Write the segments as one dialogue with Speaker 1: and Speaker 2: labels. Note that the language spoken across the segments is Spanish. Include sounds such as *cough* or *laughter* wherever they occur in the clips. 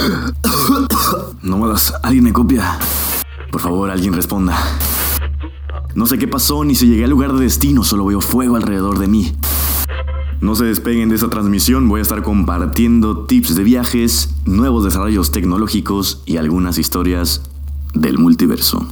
Speaker 1: are.
Speaker 2: Nómadas, alguien me copia. Por favor, alguien responda. No sé qué pasó ni si llegué al lugar de destino, solo veo fuego alrededor de mí. No se despeguen de esta transmisión, voy a estar compartiendo tips de viajes, nuevos desarrollos tecnológicos y algunas historias del multiverso.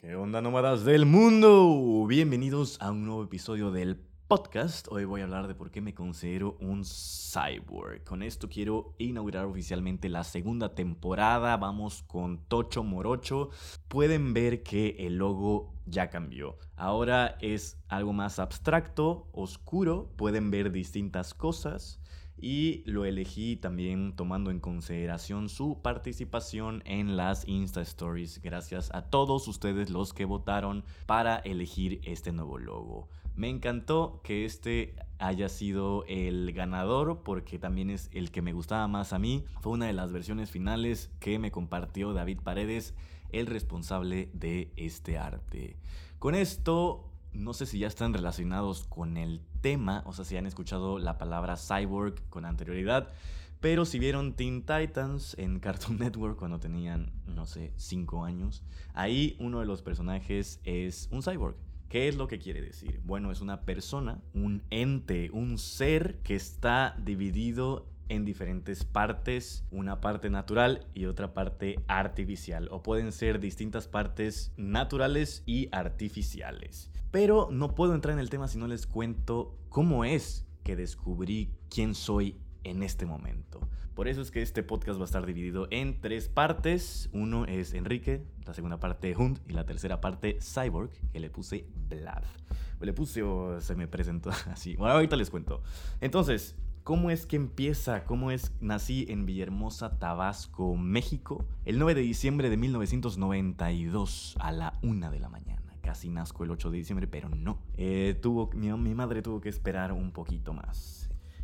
Speaker 3: ¿Qué onda, nómadas del mundo? Bienvenidos a un nuevo episodio del podcast. Hoy voy a hablar de por qué me considero un cyborg. Con esto quiero inaugurar oficialmente la segunda temporada. Vamos con Tocho Morocho. Pueden ver que el logo ya cambió. Ahora es algo más abstracto, oscuro. Pueden ver distintas cosas y lo elegí también tomando en consideración su participación en las Insta Stories. Gracias a todos ustedes los que votaron para elegir este nuevo logo. Me encantó que este haya sido el ganador porque también es el que me gustaba más a mí. Fue una de las versiones finales que me compartió David Paredes, el responsable de este arte. Con esto no sé si ya están relacionados con el tema, o sea, si han escuchado la palabra cyborg con anterioridad, pero si vieron Teen Titans en *laughs* Cartoon Network cuando tenían, no sé, 5 años, ahí uno de los personajes es un cyborg. ¿Qué es lo que quiere decir? Bueno, es una persona, un ente, un ser que está dividido en diferentes partes, una parte natural y otra parte artificial, o pueden ser distintas partes naturales y artificiales. Pero no puedo entrar en el tema si no les cuento cómo es que descubrí quién soy en este momento. Por eso es que este podcast va a estar dividido en tres partes. Uno es Enrique, la segunda parte Hunt y la tercera parte Cyborg, que le puse Vlad. Le puse o se me presentó *laughs* así. Bueno, ahorita les cuento. Entonces, ¿cómo es que empieza? ¿Cómo es? Nací en Villahermosa, Tabasco, México, el 9 de diciembre de 1992 a la una de la mañana casi nazco el 8 de diciembre, pero no. Eh, tuvo, mi, mi madre tuvo que esperar un poquito más.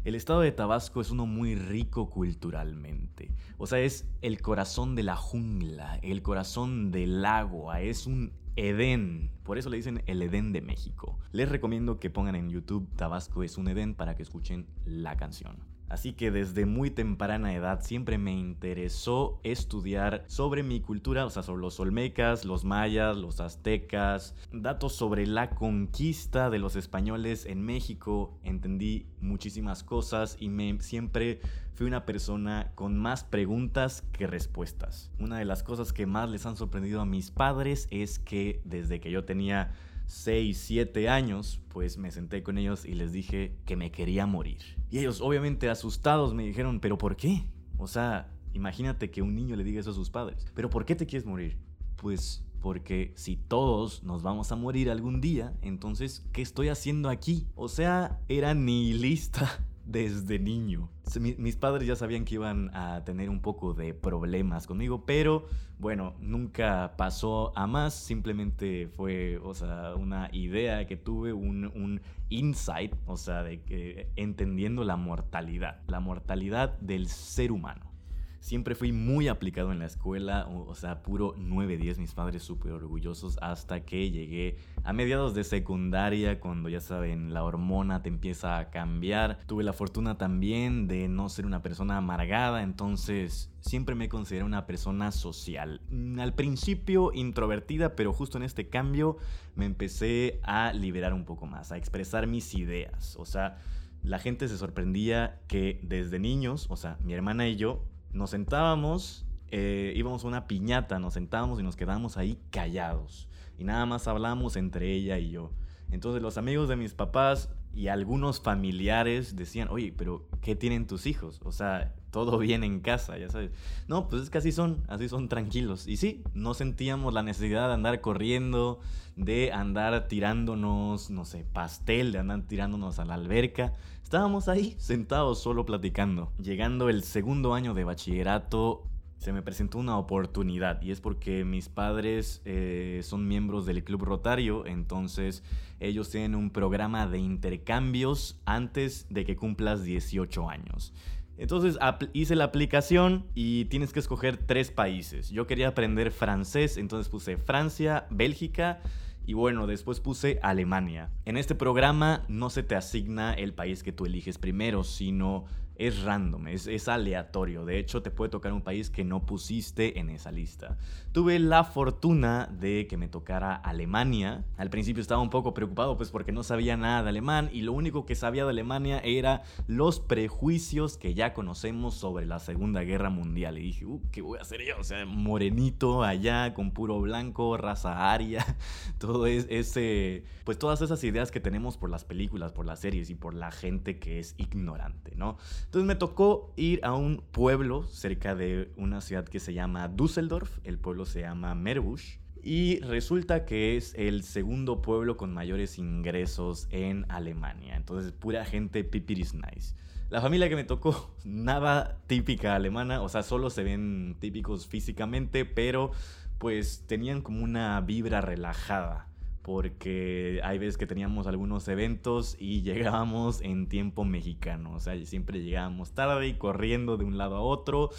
Speaker 3: El estado de Tabasco es uno muy rico culturalmente. O sea, es el corazón de la jungla, el corazón del agua, es un Edén. Por eso le dicen el Edén de México. Les recomiendo que pongan en YouTube Tabasco es un Edén para que escuchen la canción. Así que desde muy temprana edad siempre me interesó estudiar sobre mi cultura, o sea, sobre los olmecas, los mayas, los aztecas, datos sobre la conquista de los españoles en México. Entendí muchísimas cosas y me siempre fui una persona con más preguntas que respuestas. Una de las cosas que más les han sorprendido a mis padres es que desde que yo tenía 6, 7 años, pues me senté con ellos y les dije que me quería morir. Y ellos, obviamente asustados, me dijeron, ¿pero por qué? O sea, imagínate que un niño le diga eso a sus padres. ¿Pero por qué te quieres morir? Pues porque si todos nos vamos a morir algún día, entonces, ¿qué estoy haciendo aquí? O sea, era nihilista desde niño. Mis padres ya sabían que iban a tener un poco de problemas conmigo, pero bueno, nunca pasó a más, simplemente fue, o sea, una idea que tuve, un, un insight, o sea, de que entendiendo la mortalidad, la mortalidad del ser humano. Siempre fui muy aplicado en la escuela, o, sea, puro 9-10, mis padres súper orgullosos, hasta que llegué a mediados de secundaria, cuando ya saben, la hormona te empieza a cambiar. Tuve la fortuna también de no ser una persona amargada, entonces siempre me consideré una persona social. Mm, al principio introvertida, pero justo en este cambio me empecé a liberar un poco más, a expresar mis ideas. O sea, la gente se sorprendía que desde niños, o sea, mi hermana y yo, nos sentábamos, eh, íbamos a una piñata, nos sentábamos y nos quedábamos ahí callados. Y nada más hablábamos entre ella y yo. Entonces los amigos de mis papás y algunos familiares decían, oye, pero ¿qué tienen tus hijos? O sea, todo *laughs* bien en casa, ya sabes. No, pues es que así son, así son tranquilos. Y sí, no sentíamos la necesidad de andar corriendo, de andar tirándonos, no sé, pastel, de andar tirándonos a la alberca. Estábamos ahí, sentados, solo platicando. Llegando el segundo año de bachillerato, se me presentó una oportunidad y es porque mis padres eh, son miembros del Club Rotario, entonces ellos tienen un programa de intercambios antes de que cumplas 18 años. Entonces hice la aplicación y tienes que escoger tres países. Yo quería aprender francés, entonces puse Francia, Bélgica Y bueno, después puse Alemania. En este programa no se te asigna el país que tú eliges primero, sino es random, es, aleatorio. De hecho, te puede tocar un país que no pusiste en esa lista. Tuve la fortuna de que me tocara Alemania. Al principio estaba un poco preocupado, pues porque no sabía nada de alemán y lo único que sabía de Alemania era los prejuicios que ya conocemos sobre la Segunda Guerra Mundial. Y dije, uh, ¿qué voy a hacer yo? O sea, morenito allá, con puro blanco, raza aria, *laughs* todo es, ese, pues todas esas ideas que tenemos por las películas, por las series y por la gente que es ignorante, ¿no? Entonces me tocó ir a un pueblo cerca de una ciudad que se llama Düsseldorf, el pueblo se llama Merbusch. Y resulta que es el segundo pueblo con mayores ingresos en Alemania. Entonces, pura gente pipiris nice. La familia que me tocó, *laughs* nada típica alemana, o sea, solo se ven típicos físicamente, pero pues tenían como una vibra relajada porque hay veces que teníamos algunos eventos y *laughs* llegábamos en tiempo mexicano, o sea, siempre llegábamos tarde y corriendo de un lado a otro.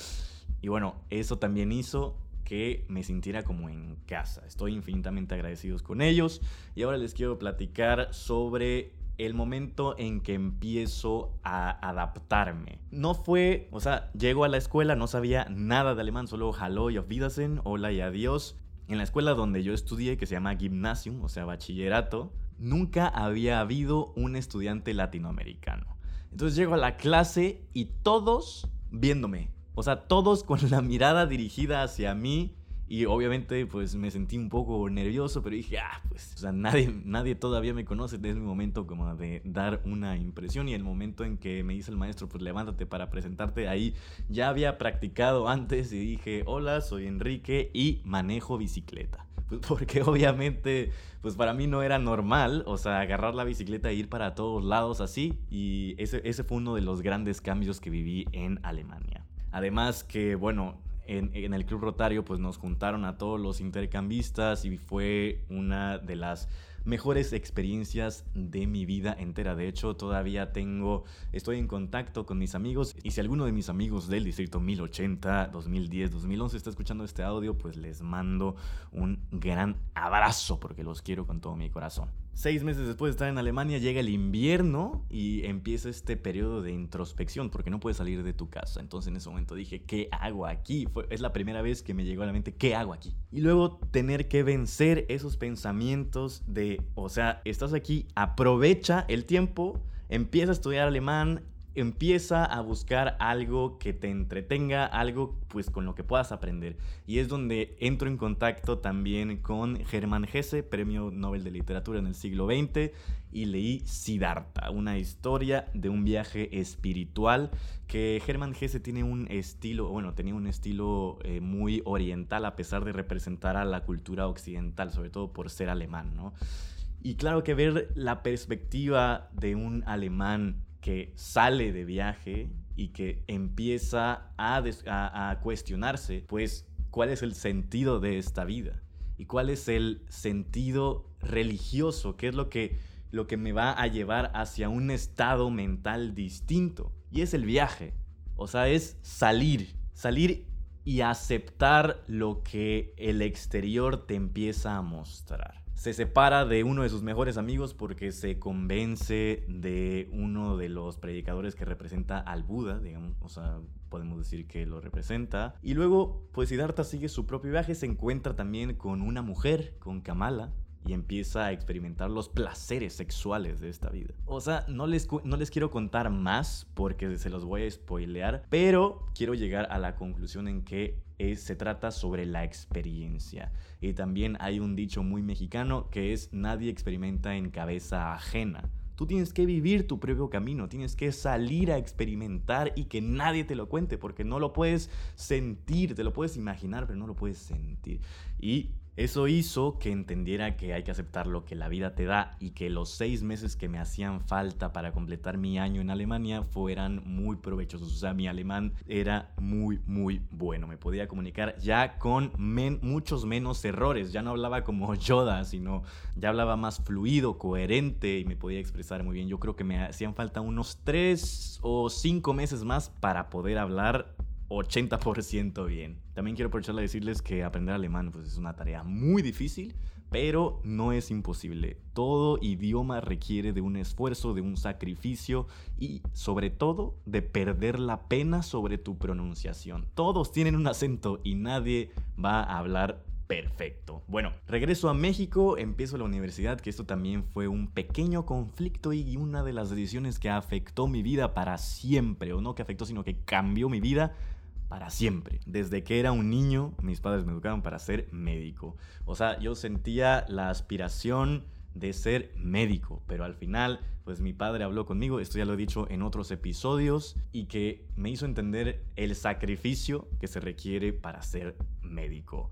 Speaker 3: Y bueno, eso también hizo que me sintiera como en casa. Estoy infinitamente agradecido con ellos y ahora les quiero platicar sobre el momento en que empiezo a adaptarme. No fue, o sea, llego a la escuela, no sabía nada de alemán, solo hallo y auf Wiedersehen, hola y adiós. En la escuela donde yo estudié, que se llama Gymnasium, o sea, bachillerato, nunca había habido un estudiante latinoamericano. Entonces llego a la clase y todos viéndome. O sea, todos con la mirada dirigida hacia mí y obviamente pues me sentí un poco nervioso, pero dije, ah, pues, o sea, nadie, nadie todavía me conoce, es mi momento como de dar una impresión y el momento en que me dice el maestro, pues levántate para presentarte, ahí ya había practicado antes y dije, hola, soy Enrique y manejo bicicleta. Pues porque obviamente, pues para mí no era normal, o sea, agarrar la bicicleta e ir para todos lados así y ese, ese fue uno de los grandes cambios que viví en Alemania. Además que, bueno, en, el Club Rotario pues nos juntaron a todos los intercambistas y fue una de las mejores experiencias de mi vida entera. De hecho, todavía tengo, estoy en contacto con mis amigos y si alguno de mis amigos del distrito 1080, 2010, 2011 está escuchando este audio, pues les mando un gran abrazo porque los quiero con todo mi corazón. Seis meses después de estar en Alemania llega el invierno y empieza este periodo de introspección porque no puedes salir de tu casa. Entonces en ese momento dije, ¿qué hago aquí? Es la primera vez que me llegó a la mente, ¿qué hago aquí? Y luego tener que vencer esos pensamientos de, o sea, estás aquí, aprovecha el tiempo, empieza a estudiar alemán, empieza a buscar algo que te entretenga, algo pues con lo que puedas aprender. Y es donde entro en contacto también con Germán Hesse, Premio Nobel de Literatura en el siglo XX, y leí Siddhartha, una historia de un viaje espiritual que Germán Hesse tiene un estilo, bueno, tenía un estilo eh, muy oriental a pesar de representar a la cultura occidental, sobre todo por ser alemán, ¿no? Y claro que ver la perspectiva de un alemán que sale de viaje y que empieza a, cuestionarse, pues, cuál es el sentido de esta vida y cuál es el sentido religioso, qué es lo que, lo que me va a llevar hacia un estado mental distinto. Y es el viaje, o sea, es salir, salir y aceptar lo que el exterior te empieza a mostrar se separa de uno de sus mejores amigos porque se convence de uno de los predicadores que representa al Buda, digamos, o sea, podemos decir que lo representa. Y luego, pues Siddhartha sigue su propio viaje, se encuentra también con una mujer, con Kamala, y empieza a experimentar los placeres sexuales de esta vida. O sea, no les, no les quiero contar más porque se los voy a spoilear, pero quiero llegar a la conclusión en que se trata sobre la experiencia. Y también hay un dicho muy mexicano que es nadie experimenta en cabeza ajena. Tú tienes que vivir tu propio camino, tienes que salir a experimentar y que nadie te lo cuente, porque no lo puedes sentir, te lo puedes imaginar, pero no lo puedes sentir. Y eso hizo que entendiera que hay que aceptar lo que la vida te da y que los seis meses que me hacían falta para completar mi año en Alemania fueran muy provechosos. O sea, mi alemán era muy, muy bueno. Me podía comunicar ya con muchos menos errores. Ya no hablaba como Yoda, sino ya hablaba más fluido, coherente y me podía expresar muy bien. Yo creo que me hacían falta unos tres o cinco meses más para poder hablar 80% bien. También quiero aprovechar a decirles que aprender alemán pues, es una tarea muy difícil, pero no es imposible. Todo idioma requiere de un esfuerzo, de un sacrificio y sobre todo de perder la pena sobre tu pronunciación. Todos tienen un acento y nadie va a hablar perfecto. Bueno, regreso a México, empiezo la universidad, que esto también fue un pequeño conflicto y una de las decisiones que afectó mi vida para siempre, o no que afectó, sino que cambió mi vida para siempre. Desde que era un niño, mis padres me educaron para ser médico. O sea, yo sentía la aspiración de ser médico, pero al final, pues mi padre habló conmigo, esto ya lo he dicho en otros episodios, y que me hizo entender el sacrificio que se requiere para ser médico.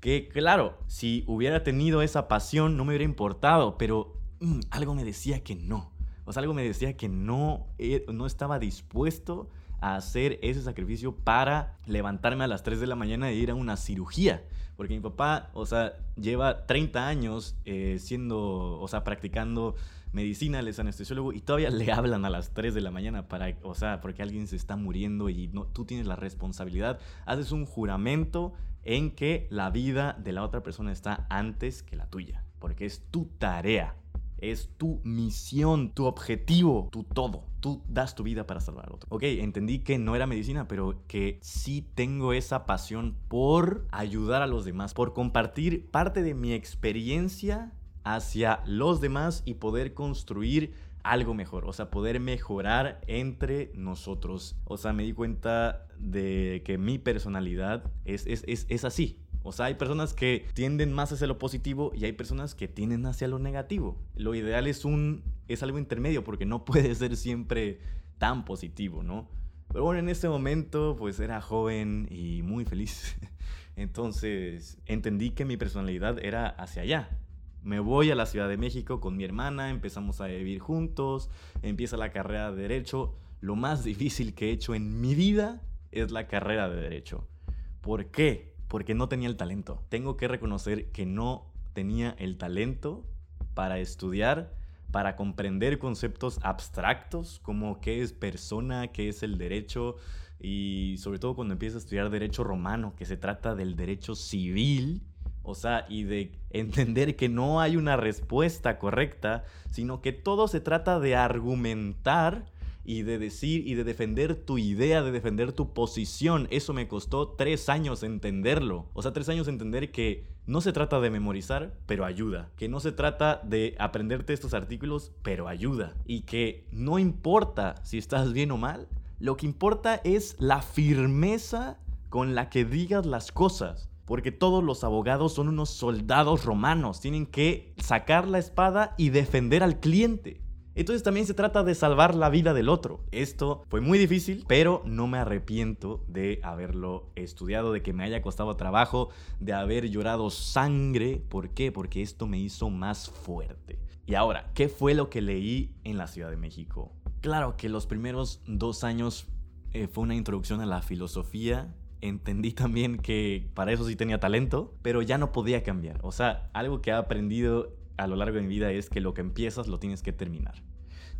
Speaker 3: Que claro, si hubiera tenido esa pasión no me hubiera importado, pero mm, algo me decía que no. O sea, algo me decía que no, eh, no estaba dispuesto hacer ese sacrificio para levantarme a las 3 de la mañana e ir a una cirugía. Porque mi papá, o sea, lleva 30 años eh, siendo, o sea, practicando medicina, él es anestesiólogo y todavía le hablan a las 3 de la mañana para, o sea, porque alguien se está muriendo y no, tú tienes la responsabilidad, haces un juramento en que la vida de la otra persona está antes que la tuya, porque es tu tarea es tu misión, tu objetivo, tu todo. Tú das tu vida para salvar a otro. Ok, entendí que no era medicina, pero que sí tengo esa pasión por ayudar a los demás, por compartir parte de mi experiencia hacia los demás y poder construir algo mejor, o sea, poder mejorar entre nosotros. O sea, me di cuenta de que mi personalidad es, es, es, es así. O sea, hay personas que tienden más hacia lo positivo y hay personas que tienden hacia lo negativo. Lo ideal es un es algo intermedio porque no *laughs* puede ser siempre tan positivo, ¿no? Pero bueno, en ese momento pues era joven y muy feliz. *laughs* Entonces entendí que mi personalidad era hacia allá. Me voy a la Ciudad de México con mi hermana, empezamos a vivir juntos, empieza la carrera de derecho. Lo más difícil que he hecho en mi vida es la carrera de derecho. ¿Por qué? Porque no tenía el talento. Tengo que reconocer que no tenía el talento para estudiar, para comprender conceptos abstractos como qué es persona, qué es el derecho y sobre todo cuando empiezas a estudiar derecho romano, que se trata del derecho civil, o sea, y de *laughs* entender que no hay una respuesta correcta, sino que todo se trata de argumentar y de decir y de defender tu idea, de defender tu posición. Eso me costó tres años entenderlo. O sea, tres años entender que no se trata de memorizar, pero ayuda. Que no se trata de aprenderte estos artículos, pero ayuda. Y que no importa si estás bien o mal, lo que importa es la firmeza con la que digas las cosas. Porque todos los abogados son unos soldados romanos. Tienen que sacar la espada y defender al cliente. Entonces también se trata de salvar la vida del otro. Esto fue muy difícil, pero no me arrepiento de haberlo estudiado, de que me haya costado trabajo, de haber llorado sangre. ¿Por qué? Porque esto me hizo más fuerte. Y ahora, ¿qué fue lo que leí en la Ciudad de México? Claro que los primeros dos años eh, fue una introducción a la filosofía entendí también que para eso sí tenía talento, pero ya no podía cambiar. O sea, algo que he aprendido a lo largo de mi vida es que lo que empiezas lo tienes que terminar.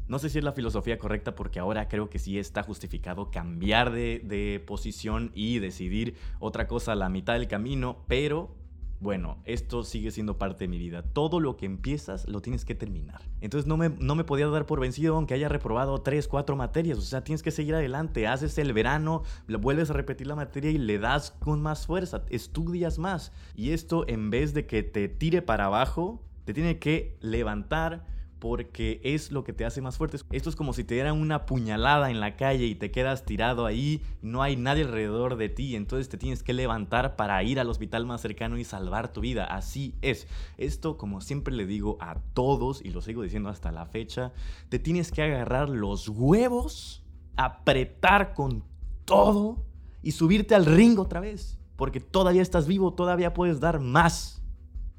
Speaker 3: No sé si es la filosofía correcta porque ahora creo que sí está justificado cambiar de, posición y decidir otra cosa a la mitad del camino, pero bueno, esto sigue siendo parte de mi vida. Todo lo que empiezas lo tienes que terminar. Entonces no me, no me podía dar por vencido aunque haya reprobado 3, 4 materias. O sea, tienes que seguir adelante. Haces el verano, vuelves a repetir la materia y le das con más fuerza. Estudias más. Y esto en vez de que te tire para abajo, te tiene que levantar porque es lo que te hace más fuerte. Esto es como si te dieran una puñalada en la calle y te quedas tirado ahí, no hay nadie alrededor de ti, entonces te tienes que levantar para ir al hospital más cercano y salvar tu vida. Así es. Esto, como siempre le digo a todos, y lo sigo diciendo hasta la fecha, te tienes que agarrar los huevos, apretar con todo y subirte al ring otra vez, porque todavía estás vivo, todavía puedes dar más.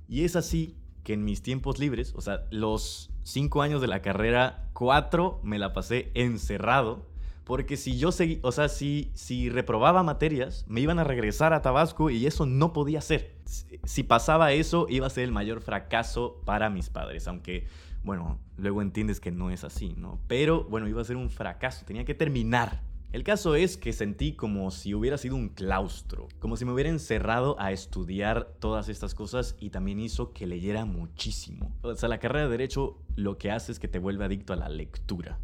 Speaker 3: Y es así que en mis tiempos libres, o sea, los cinco años de la carrera, cuatro me la pasé encerrado. Porque si yo seguí, o sea, si, si reprobaba materias, me iban a regresar a Tabasco y eso no podía ser. Si pasaba eso, iba a ser el mayor fracaso para mis padres. Aunque, bueno, luego entiendes que no es así, ¿no? Pero, bueno, iba a ser un fracaso. Tenía que terminar El caso es que sentí como si hubiera sido un claustro, como si me hubiera encerrado a estudiar todas estas cosas y también hizo que leyera muchísimo. O sea, la carrera de derecho lo que hace es que te vuelve adicto a la lectura.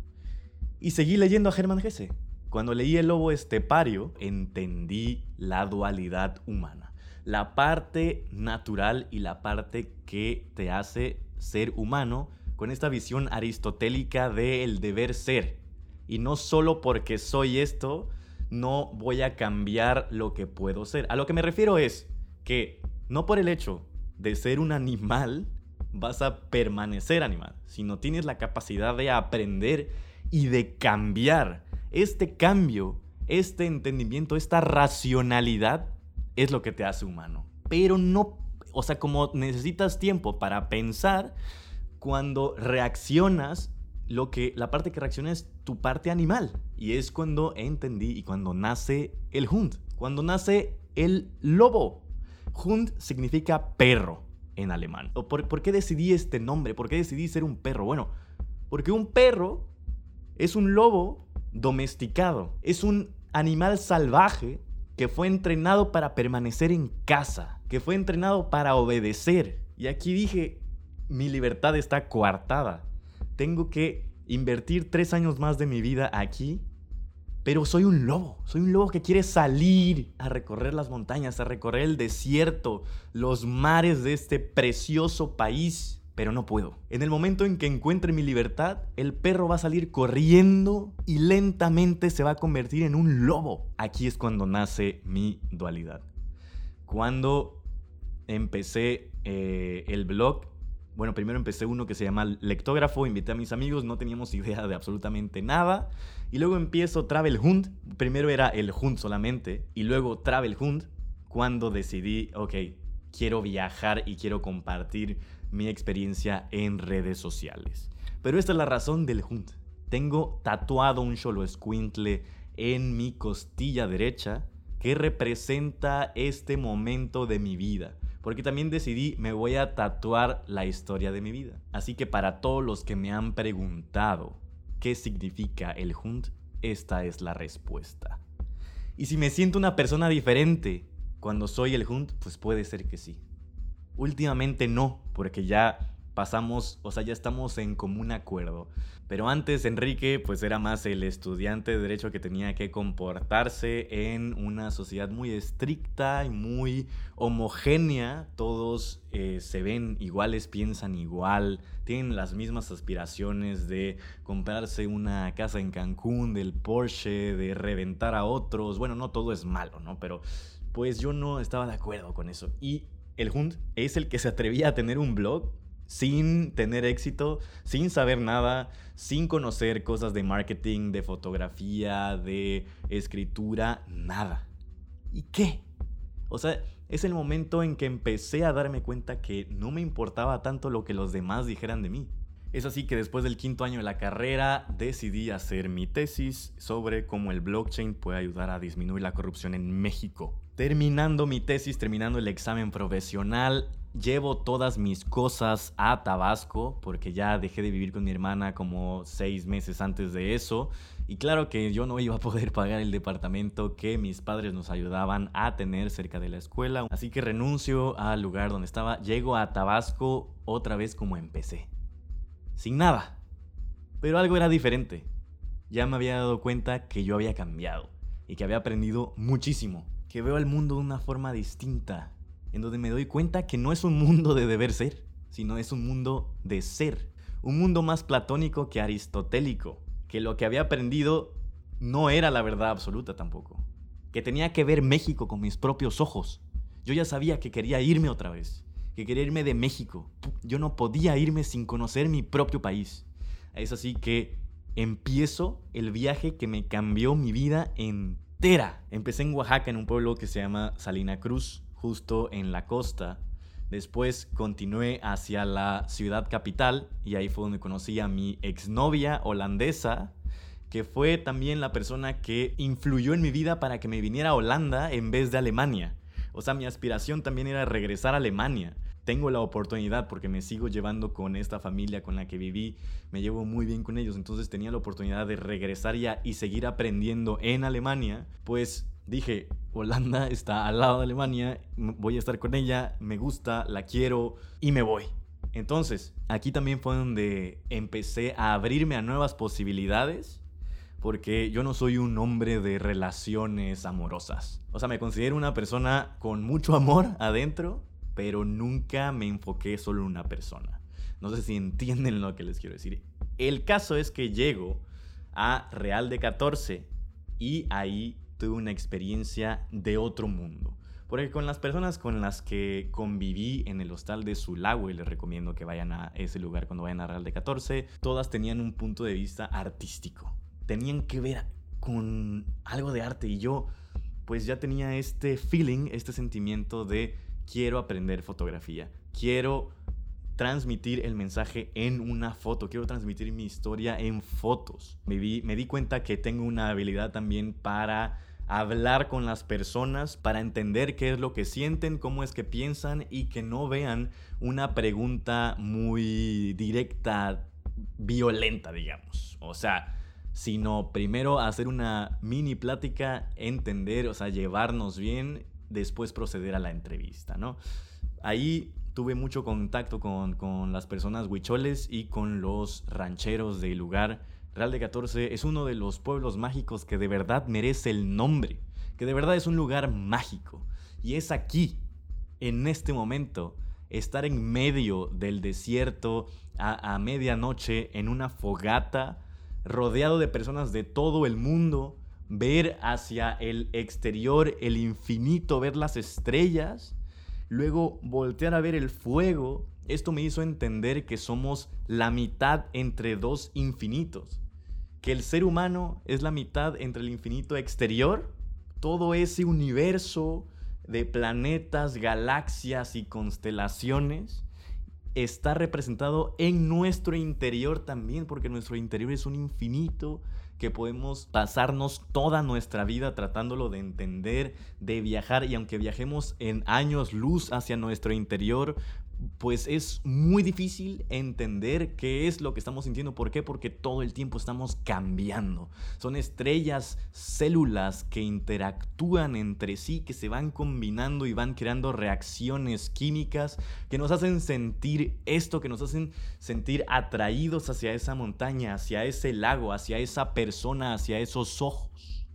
Speaker 3: Y seguí leyendo a Germán Gese. Cuando leí El Lobo Estepario, entendí la dualidad humana. La parte natural y la parte que te hace ser humano con esta visión aristotélica del deber ser. Y no solo porque soy esto, no voy a cambiar lo que puedo ser. A lo que me refiero es que no por el hecho de ser un animal vas a permanecer animal, sino tienes la capacidad de aprender y de cambiar. Este cambio, este entendimiento, esta racionalidad es lo que te hace humano. Pero no, o sea, como necesitas tiempo para pensar, cuando reaccionas, lo que la parte que reacciona es tu parte animal. Y es cuando entendí y cuando nace el Hund, cuando nace el lobo. Hund significa perro en alemán. ¿Por, ¿Por qué decidí este nombre? ¿Por qué decidí ser un perro? Bueno, porque un perro es un lobo domesticado. Es un animal salvaje que fue entrenado para permanecer en casa, que fue entrenado para obedecer. Y aquí dije, mi libertad está coartada. Tengo que invertir tres años más de mi vida aquí, pero soy un lobo. Soy un lobo que quiere salir a recorrer las montañas, a recorrer el desierto, los mares de este precioso país, pero no puedo. En el momento en que encuentre mi libertad, el perro va a salir corriendo y lentamente se va a convertir en un lobo. Aquí es cuando nace mi dualidad. Cuando empecé eh, el blog, bueno, primero empecé uno que se llama Lectógrafo, invité a mis amigos, no teníamos idea de absolutamente nada. Y luego empiezo Travel Hunt, primero era el Hunt solamente, y luego Travel Hunt, cuando decidí, ok, quiero viajar y quiero compartir mi experiencia en redes sociales. Pero esta es la razón del Hunt. Tengo tatuado un solo squintle en mi costilla derecha que representa este momento de mi vida porque también decidí me voy a tatuar la historia de mi vida. Así que para todos los que me han preguntado qué significa el Hunt, esta es la respuesta. Y si me siento una persona diferente cuando soy el Hunt, pues puede ser que sí. Últimamente no, porque ya pasamos, o sea, ya estamos en común acuerdo. Pero antes Enrique pues era más el estudiante de derecho que tenía que comportarse en una sociedad muy estricta y muy homogénea. Todos eh, se ven iguales, piensan igual, tienen las mismas aspiraciones de comprarse una casa en Cancún, del Porsche, de reventar a otros. Bueno, no todo es malo, ¿no? Pero pues yo no estaba de acuerdo con eso. Y el Hund es el que se atrevía a tener un blog sin tener éxito, sin saber nada, sin conocer cosas de marketing, de fotografía, de escritura, nada. ¿Y qué? O sea, es el momento en que empecé a darme cuenta que no me importaba tanto lo que los demás dijeran de mí. Es así que después del quinto año de la carrera decidí hacer mi tesis sobre cómo el blockchain puede ayudar a disminuir la corrupción en México. Terminando mi tesis, terminando el examen profesional, llevo todas mis cosas a Tabasco porque ya dejé de vivir con mi hermana como seis meses antes de eso. Y claro que yo no iba a poder pagar el departamento que mis padres nos ayudaban a tener cerca de la escuela. Así que renuncio al lugar donde estaba. Llego a Tabasco otra vez como empecé. Sin nada. Pero algo era diferente. Ya me había dado cuenta que yo había cambiado y que había aprendido muchísimo. Que veo el mundo de una forma distinta en donde me doy cuenta que no es un mundo de deber ser, sino es un mundo de ser. Un mundo más platónico que aristotélico, que lo que había aprendido no era la verdad absoluta tampoco, que tenía que ver México con mis propios ojos. Yo ya sabía que quería irme otra vez, que quería irme de México. Yo no podía irme sin conocer mi propio país. Es así que empiezo el viaje que me cambió mi vida entera. Empecé en Oaxaca, en un pueblo que se llama Salina Cruz justo en la costa. Después continué hacia la ciudad capital y ahí fue donde conocí a mi exnovia holandesa, que fue también la persona que influyó en mi vida para que me viniera a Holanda en vez de Alemania. O sea, mi aspiración también era regresar a Alemania. tengo la oportunidad, porque me sigo llevando con esta familia con la que viví, me llevo muy bien con ellos, entonces tenía la oportunidad de regresar ya y seguir aprendiendo en Alemania, pues dije, Holanda está al lado de Alemania, voy a estar con ella, me gusta, la quiero y me voy. Entonces, aquí también fue donde empecé a abrirme a nuevas posibilidades porque yo no soy un hombre de relaciones amorosas. O sea, me considero una persona con mucho amor adentro, pero nunca me enfoqué solo en una persona. No sé si entienden lo que les quiero decir. El caso es que llego a Real de 14 y ahí tuve una experiencia de otro mundo. Porque con las personas con las que conviví en el hostal de Sulago, y les recomiendo que vayan a ese lugar cuando vayan a Real de 14, todas tenían un punto de vista artístico tenían que ver con algo de arte y yo pues ya tenía este feeling, este sentimiento de quiero aprender fotografía, quiero transmitir el mensaje en una foto, quiero transmitir mi historia en fotos. Me, me di cuenta que tengo una habilidad también para hablar con las personas, para entender qué es lo que sienten, cómo es que piensan y que no vean una pregunta muy directa, violenta, digamos. O sea, sino primero hacer una mini plática, entender, o sea, llevarnos bien, después proceder a la entrevista, ¿no? Ahí tuve mucho contacto con, con las personas huicholes y con los rancheros del lugar. Real de 14 es uno de los pueblos mágicos que de verdad merece el nombre, que de verdad es un lugar mágico. Y es aquí, en este momento, estar en medio del desierto a, a medianoche en una fogata rodeado de personas de todo el mundo, ver hacia el exterior, el infinito, ver las estrellas, luego voltear a ver el fuego, esto me hizo entender que somos la mitad entre dos infinitos, que el ser humano es la mitad entre el infinito exterior, todo ese universo de planetas, galaxias y constelaciones, está representado en nuestro interior también, porque nuestro interior es un infinito que podemos pasarnos toda nuestra vida tratándolo de entender, de viajar, y aunque viajemos en años luz hacia nuestro interior, pues es muy difícil entender qué es lo que estamos sintiendo. ¿Por qué? Porque todo el tiempo estamos cambiando. Son estrellas, células que interactúan entre sí, que se van combinando y van creando reacciones químicas que nos hacen sentir esto, que nos hacen sentir atraídos hacia esa montaña, hacia ese lago, hacia esa persona, hacia esos ojos,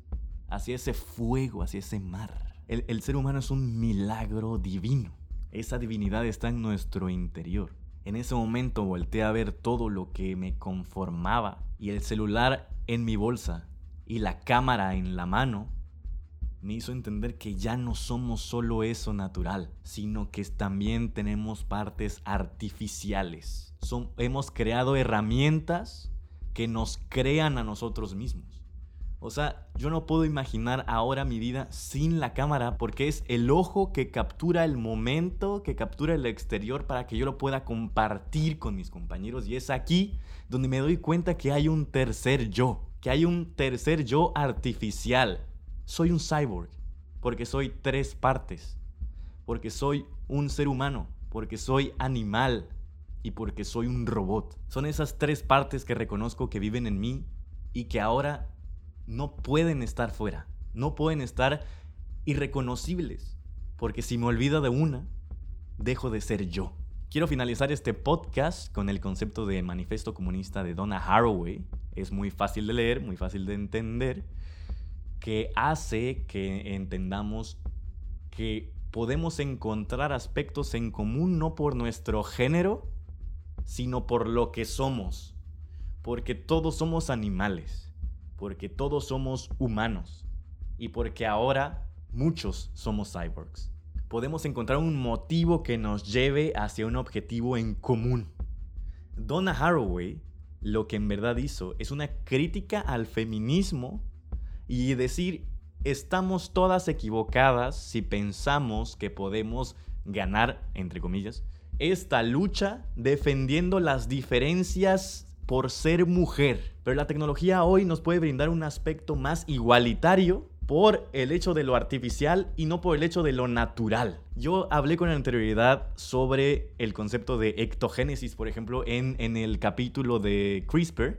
Speaker 3: hacia ese fuego, hacia ese mar. El, el ser humano es un milagro divino. Esa divinidad está en nuestro interior. En ese momento volteé a ver todo lo que me conformaba y el celular en mi bolsa y la cámara en la mano me hizo entender que ya no somos solo eso natural, sino que también tenemos partes artificiales. hemos creado herramientas que nos crean a nosotros mismos. O sea, yo no puedo imaginar ahora mi vida sin la cámara porque es el ojo que captura el momento, que captura el exterior para que yo lo pueda compartir con mis compañeros. Y es aquí donde me doy cuenta que hay un tercer yo, que hay un tercer yo artificial. Soy un cyborg porque soy tres partes, porque soy un ser humano, porque soy animal y porque soy un robot. Son esas tres partes que reconozco que viven en mí y que ahora no pueden estar fuera, no pueden estar irreconocibles, porque si me olvido de una, dejo de ser yo. Quiero finalizar este podcast con el concepto de manifiesto comunista de Donna Haraway. Es muy fácil de leer, muy fácil de entender, que hace que entendamos que podemos encontrar aspectos en común no por nuestro género, sino por lo que somos, porque todos somos animales porque todos somos humanos y porque ahora muchos somos cyborgs. Podemos encontrar un motivo que nos lleve hacia un objetivo en común. Donna Haraway lo que en verdad hizo es una crítica al feminismo y decir, estamos todas equivocadas si pensamos que podemos ganar, entre comillas, esta lucha defendiendo las diferencias por ser mujer. Pero la tecnología hoy nos puede brindar un aspecto más igualitario por el hecho de lo artificial y no por el hecho de lo natural. Yo hablé con anterioridad sobre el concepto de ectogénesis, por ejemplo, en, en el capítulo de CRISPR,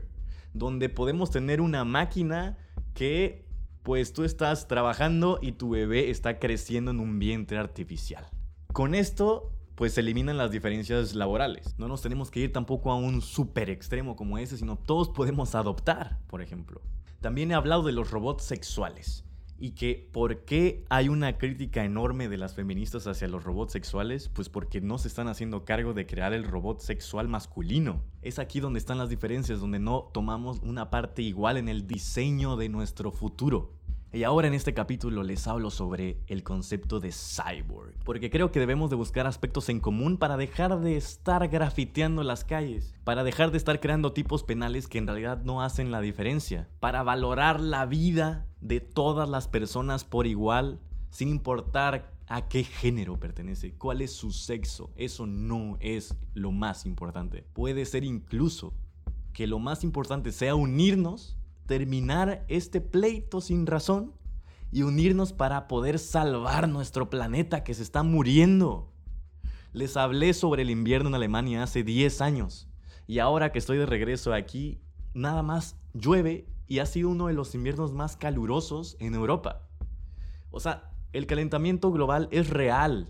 Speaker 3: donde podemos tener una máquina que pues tú estás trabajando y tu bebé está creciendo en un vientre artificial. Con esto pues se eliminan las diferencias laborales. No nos tenemos que ir tampoco a un súper extremo como ese, sino todos podemos adoptar, por ejemplo. También he hablado de los robots sexuales y que por qué hay una crítica enorme de las feministas hacia los robots sexuales, pues porque no se están haciendo cargo de crear el robot sexual masculino. Es aquí donde están las diferencias, donde no tomamos una parte igual en el diseño de nuestro futuro. Y ahora en este capítulo les hablo sobre el concepto de cyborg, porque creo que debemos de buscar aspectos en común para dejar de estar grafiteando las calles, para dejar de estar creando tipos penales que en realidad no hacen la diferencia, para valorar la vida de todas las personas por igual, sin importar a qué género pertenece, cuál es su sexo, eso no es lo más importante. Puede ser incluso que lo más importante sea unirnos terminar este pleito sin razón y unirnos para poder salvar nuestro planeta que se está muriendo. Les hablé sobre el invierno en Alemania hace 10 años y ahora que estoy de regreso aquí, nada más llueve y ha sido uno de los inviernos más calurosos en Europa. O sea, el calentamiento global es real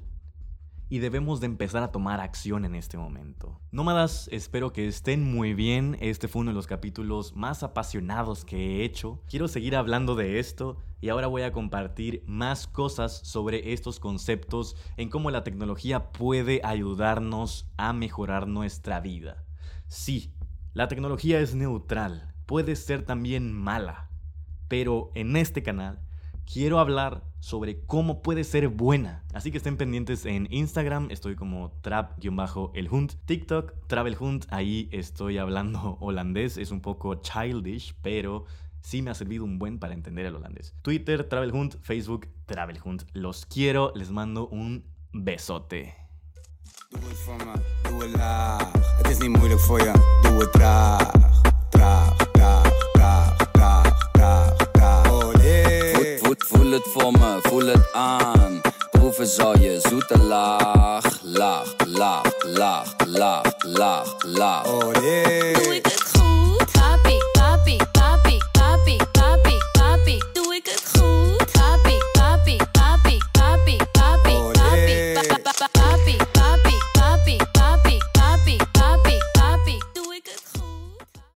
Speaker 3: y debemos de empezar a tomar acción en este momento. Nómadas, espero que estén muy bien. Este fue uno de los capítulos más apasionados que he hecho. Quiero seguir hablando de esto y ahora voy a compartir más cosas sobre estos conceptos en cómo la tecnología puede ayudarnos a mejorar nuestra vida. Sí, la tecnología es neutral, puede ser también mala, pero en este canal quiero hablar sobre cómo puede ser buena. Así que estén pendientes en Instagram, estoy como trap-elhunt, TikTok, travelhunt, ahí estoy hablando *laughs* holandés, es un poco childish, pero sí me ha servido un buen para entender el holandés. Twitter, travelhunt, Facebook, travelhunt. Los quiero, les mando un besote.
Speaker 1: Voel het voor me, voel het aan. Proeven zal je zoete laag, laag, laag, laag, laag, laag, laag. Oh, yeah. Doe ik het goed?